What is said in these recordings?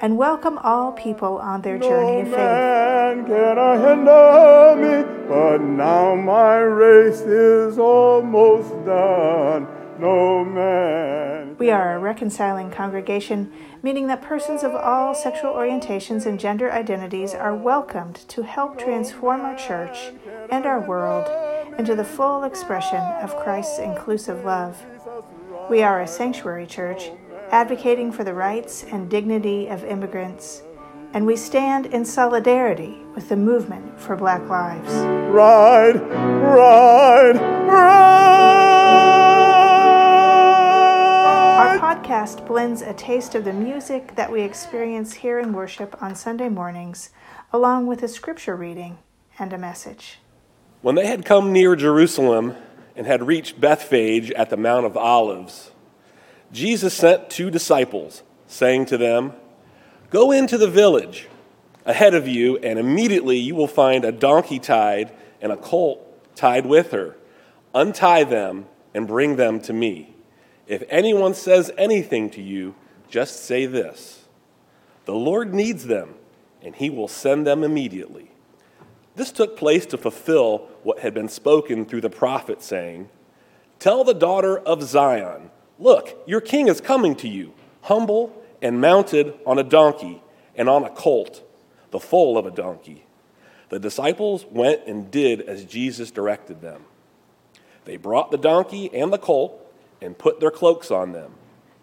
and welcome all people on their journey of faith. Man can hinder me, but now my race is almost done. No man. We are a reconciling congregation, meaning that persons of all sexual orientations and gender identities are welcomed to help transform our church and our world into the full expression of Christ's inclusive love. We are a sanctuary church advocating for the rights and dignity of immigrants, and we stand in solidarity with the movement for Black Lives. Ride, ride, ride! Our podcast blends a taste of the music that we experience here in worship on Sunday mornings, along with a scripture reading and a message. When they had come near Jerusalem and had reached Bethphage at the Mount of Olives, Jesus sent two disciples, saying to them, Go into the village ahead of you, and immediately you will find a donkey tied and a colt tied with her. Untie them and bring them to me. If anyone says anything to you, just say this The Lord needs them, and he will send them immediately. This took place to fulfill what had been spoken through the prophet, saying, Tell the daughter of Zion, Look, your king is coming to you, humble and mounted on a donkey and on a colt, the foal of a donkey. The disciples went and did as Jesus directed them. They brought the donkey and the colt and put their cloaks on them.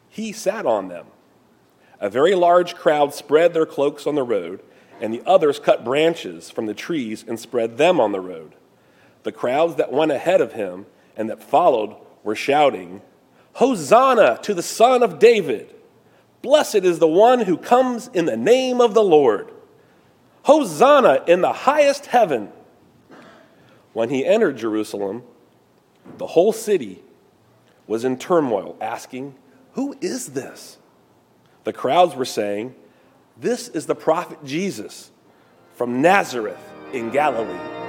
He sat on them. A very large crowd spread their cloaks on the road, and the others cut branches from the trees and spread them on the road. The crowds that went ahead of him and that followed were shouting, Hosanna to the Son of David! Blessed is the one who comes in the name of the Lord! Hosanna in the highest heaven! When he entered Jerusalem, the whole city was in turmoil, asking, Who is this? The crowds were saying, This is the prophet Jesus from Nazareth in Galilee.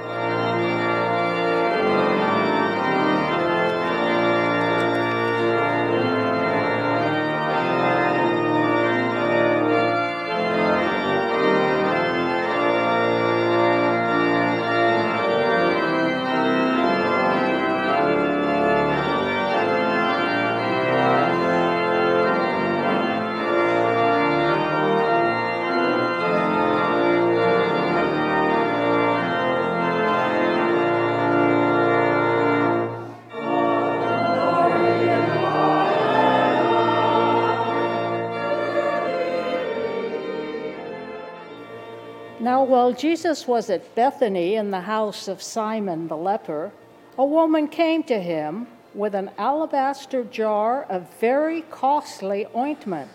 While Jesus was at Bethany in the house of Simon the leper, a woman came to him with an alabaster jar of very costly ointment,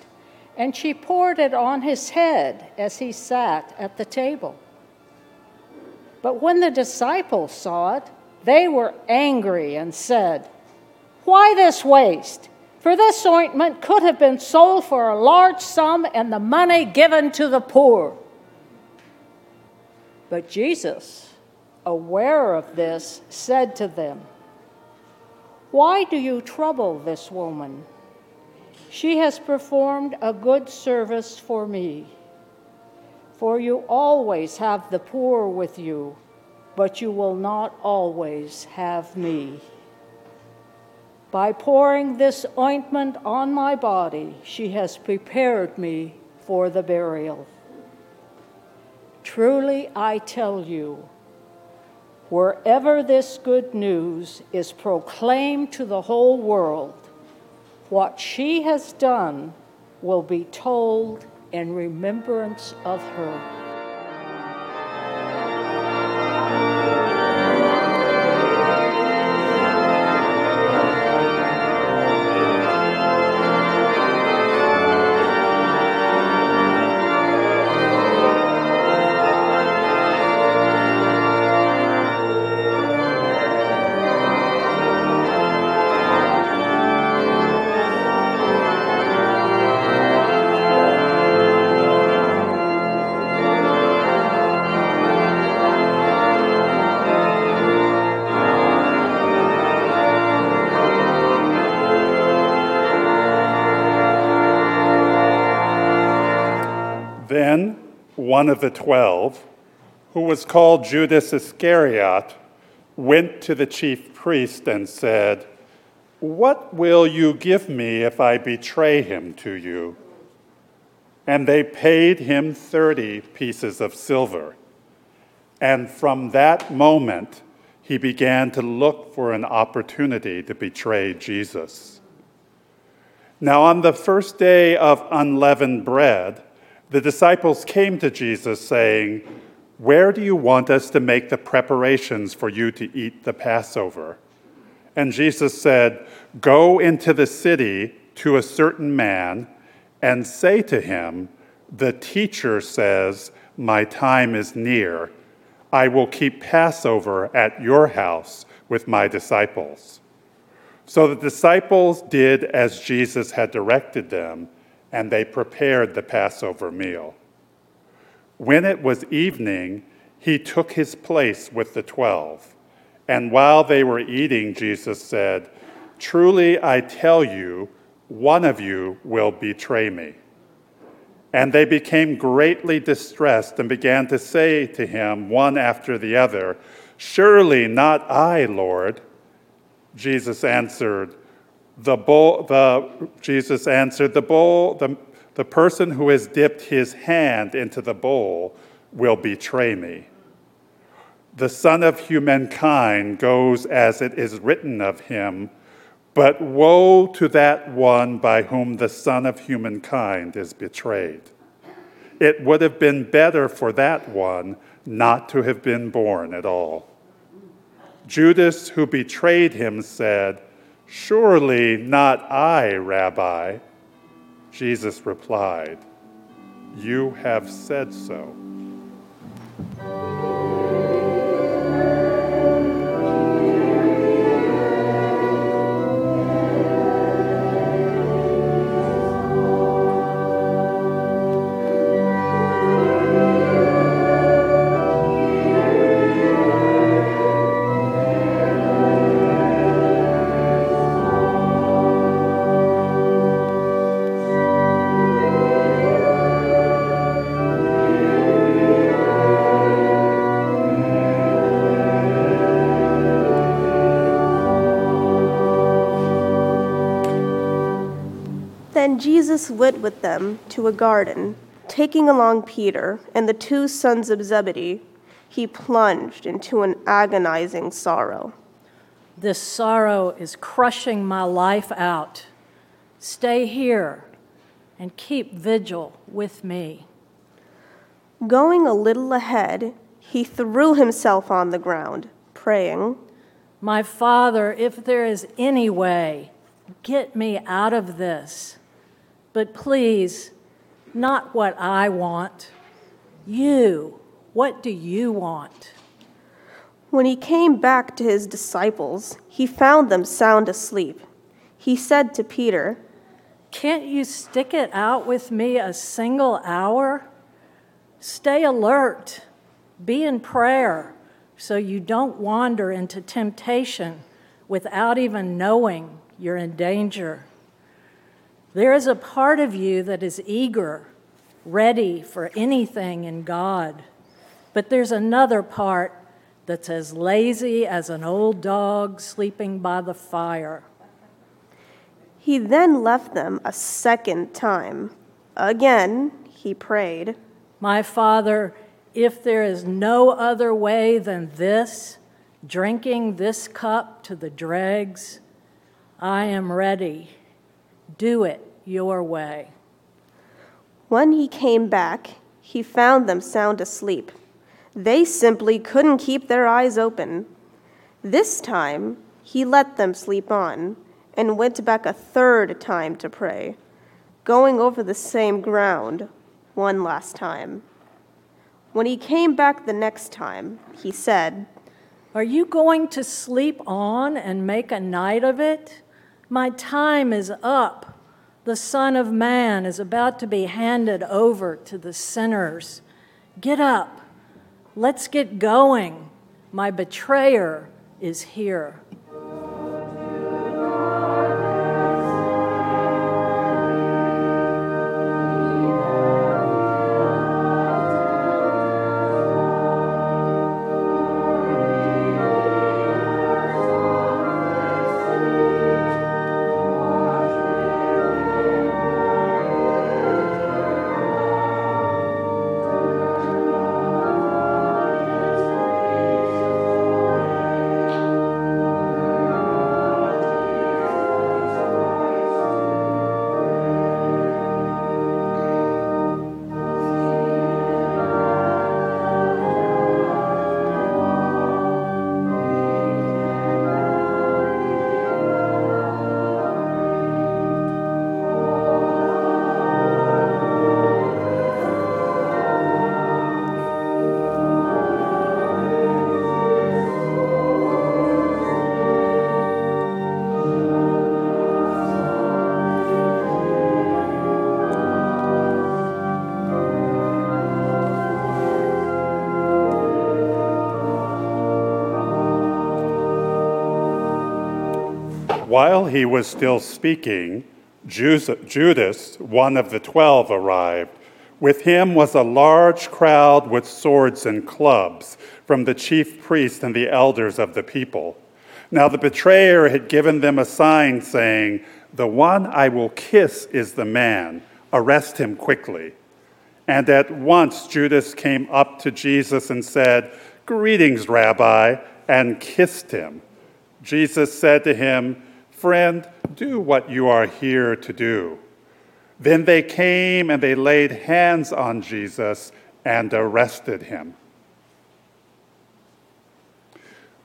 and she poured it on his head as he sat at the table. But when the disciples saw it, they were angry and said, Why this waste? For this ointment could have been sold for a large sum and the money given to the poor. But Jesus, aware of this, said to them, Why do you trouble this woman? She has performed a good service for me. For you always have the poor with you, but you will not always have me. By pouring this ointment on my body, she has prepared me for the burial. Truly, I tell you, wherever this good news is proclaimed to the whole world, what she has done will be told in remembrance of her. One of the twelve, who was called Judas Iscariot, went to the chief priest and said, What will you give me if I betray him to you? And they paid him 30 pieces of silver. And from that moment, he began to look for an opportunity to betray Jesus. Now, on the first day of unleavened bread, the disciples came to Jesus saying, Where do you want us to make the preparations for you to eat the Passover? And Jesus said, Go into the city to a certain man and say to him, The teacher says, My time is near. I will keep Passover at your house with my disciples. So the disciples did as Jesus had directed them, and they prepared the Passover meal. When it was evening, he took his place with the twelve. And while they were eating, Jesus said, Truly I tell you, one of you will betray me. And they became greatly distressed and began to say to him, one after the other, Surely not I, Lord. Jesus answered, the bowl, the, Jesus answered, the bowl, the, the person who has dipped his hand into the bowl will betray me. The Son of Humankind goes as it is written of him, but woe to that one by whom the Son of Humankind is betrayed. It would have been better for that one not to have been born at all. Judas, who betrayed him, said, Surely not I, Rabbi. Jesus replied, You have said so. Jesus went with them to a garden. Taking along Peter and the two sons of Zebedee, he plunged into an agonizing sorrow. This sorrow is crushing my life out. Stay here and keep vigil with me. Going a little ahead, he threw himself on the ground, praying, My Father, if there is any way, get me out of this. But please, not what I want. You, what do you want? When he came back to his disciples, he found them sound asleep. He said to Peter, Can't you stick it out with me a single hour? Stay alert, be in prayer, so you don't wander into temptation without even knowing you're in danger. There is a part of you that is eager, ready for anything in God. But there's another part that's as lazy as an old dog sleeping by the fire. He then left them a second time. Again, he prayed, My Father, if there is no other way than this, drinking this cup to the dregs, I am ready. Do it your way. When he came back, he found them sound asleep. They simply couldn't keep their eyes open. This time, he let them sleep on and went back a third time to pray, going over the same ground one last time. When he came back the next time, he said, Are you going to sleep on and make a night of it? My time is up. The Son of Man is about to be handed over to the sinners. Get up. Let's get going. My betrayer is here. While he was still speaking, Judas, one of the twelve, arrived. With him was a large crowd with swords and clubs from the chief priests and the elders of the people. Now the betrayer had given them a sign saying, The one I will kiss is the man. Arrest him quickly. And at once Judas came up to Jesus and said, Greetings, Rabbi, and kissed him. Jesus said to him, Friend, do what you are here to do. Then they came and they laid hands on Jesus and arrested him.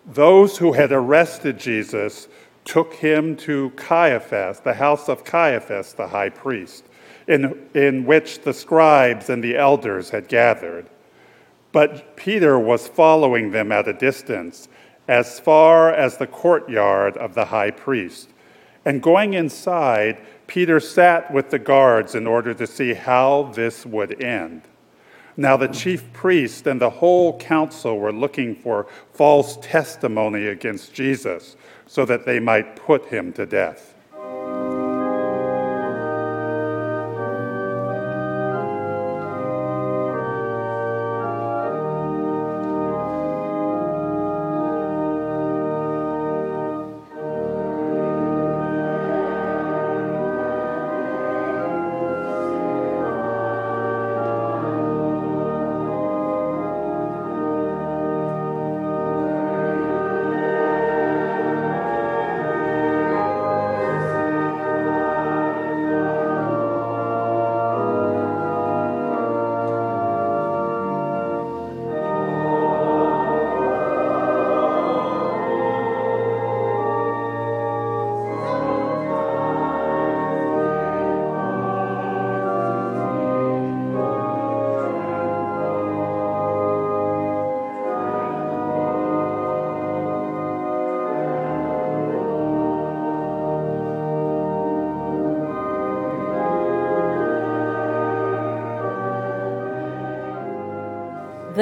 Those who had arrested Jesus took him to Caiaphas, the house of Caiaphas, the high priest, in, in which the scribes and the elders had gathered. But Peter was following them at a distance, as far as the courtyard of the high priest. And going inside, Peter sat with the guards in order to see how this would end. Now, the chief priest and the whole council were looking for false testimony against Jesus so that they might put him to death.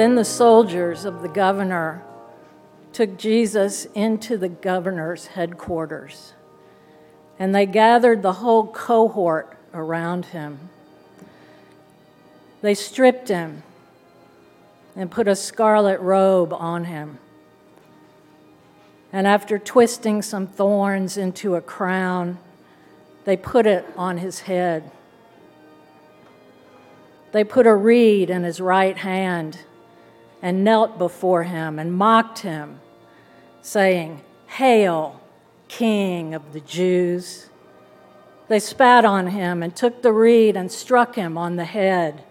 Then the soldiers of the governor took Jesus into the governor's headquarters, and they gathered the whole cohort around him. They stripped him and put a scarlet robe on him. And after twisting some thorns into a crown, they put it on his head. They put a reed in his right hand and knelt before him and mocked him, saying, Hail, King of the Jews! They spat on him and took the reed and struck him on the head.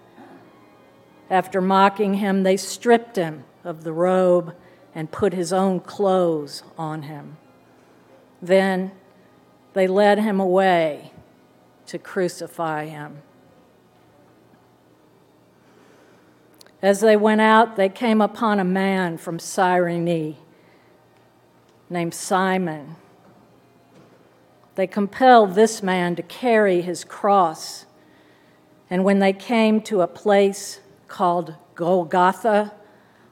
After mocking him, they stripped him of the robe and put his own clothes on him. Then they led him away to crucify him. As they went out, they came upon a man from Cyrene named Simon. They compelled this man to carry his cross. And when they came to a place called Golgotha,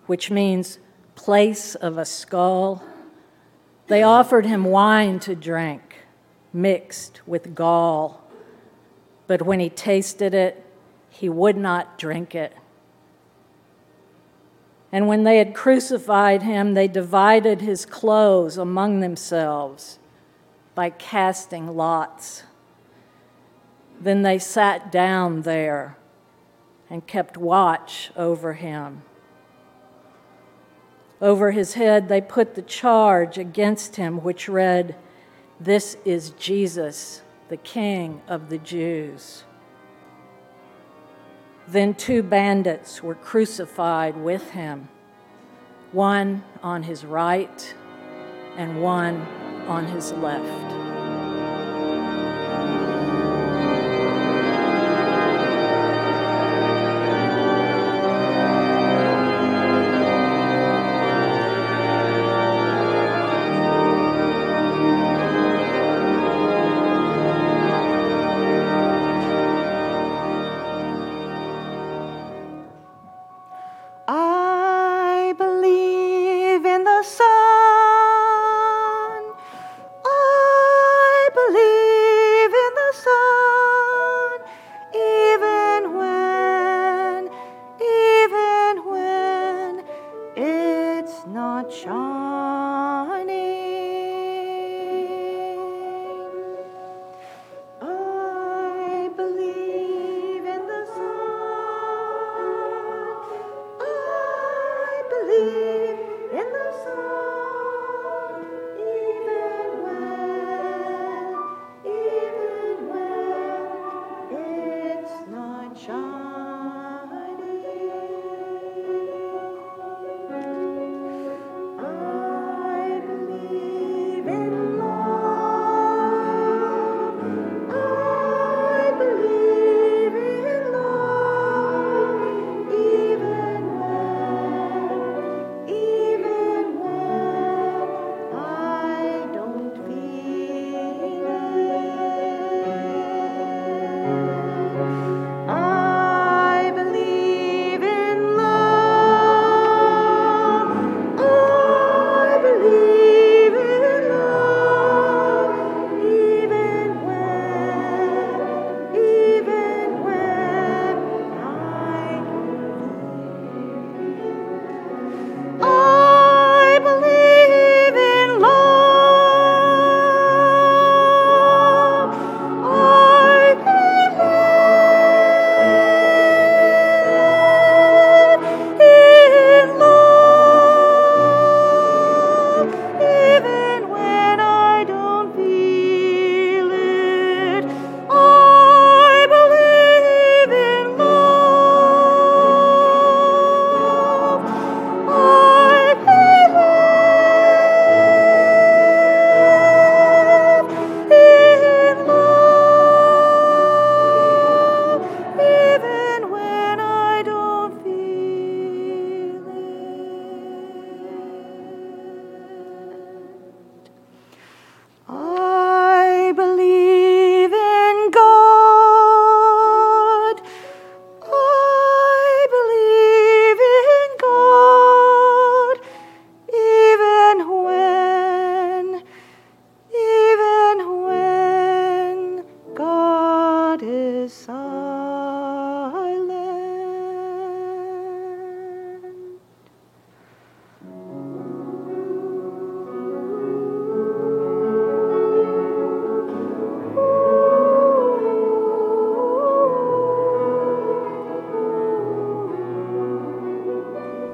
which means place of a skull, they offered him wine to drink, mixed with gall. But when he tasted it, he would not drink it. And when they had crucified him, they divided his clothes among themselves by casting lots. Then they sat down there and kept watch over him. Over his head, they put the charge against him, which read, This is Jesus, the King of the Jews. Then two bandits were crucified with him, one on his right and one on his left.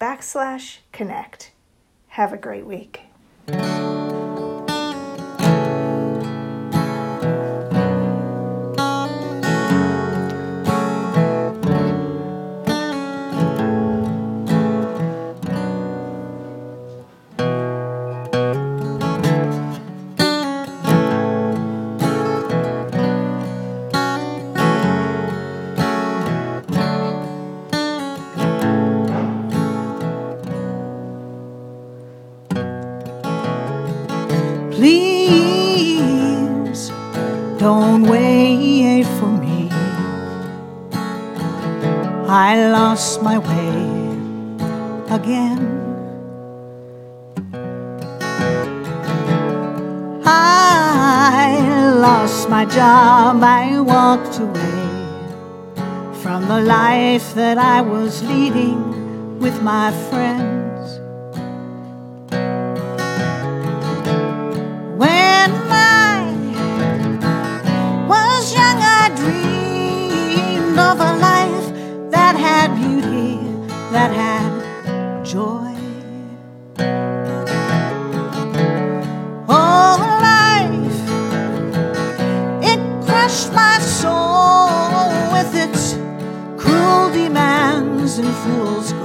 backslash connect. Have a great week. Life that I was leading with my friends. When I was young, I dreamed of a life that had beauty, that had and fool's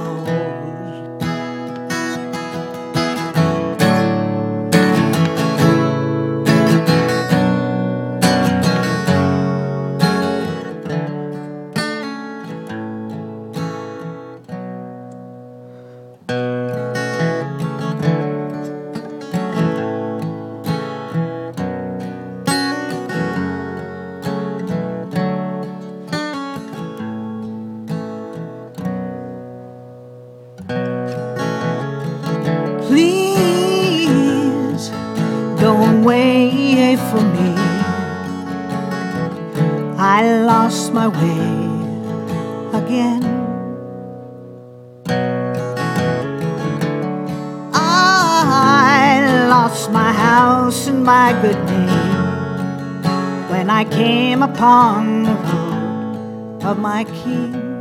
upon the road of my King.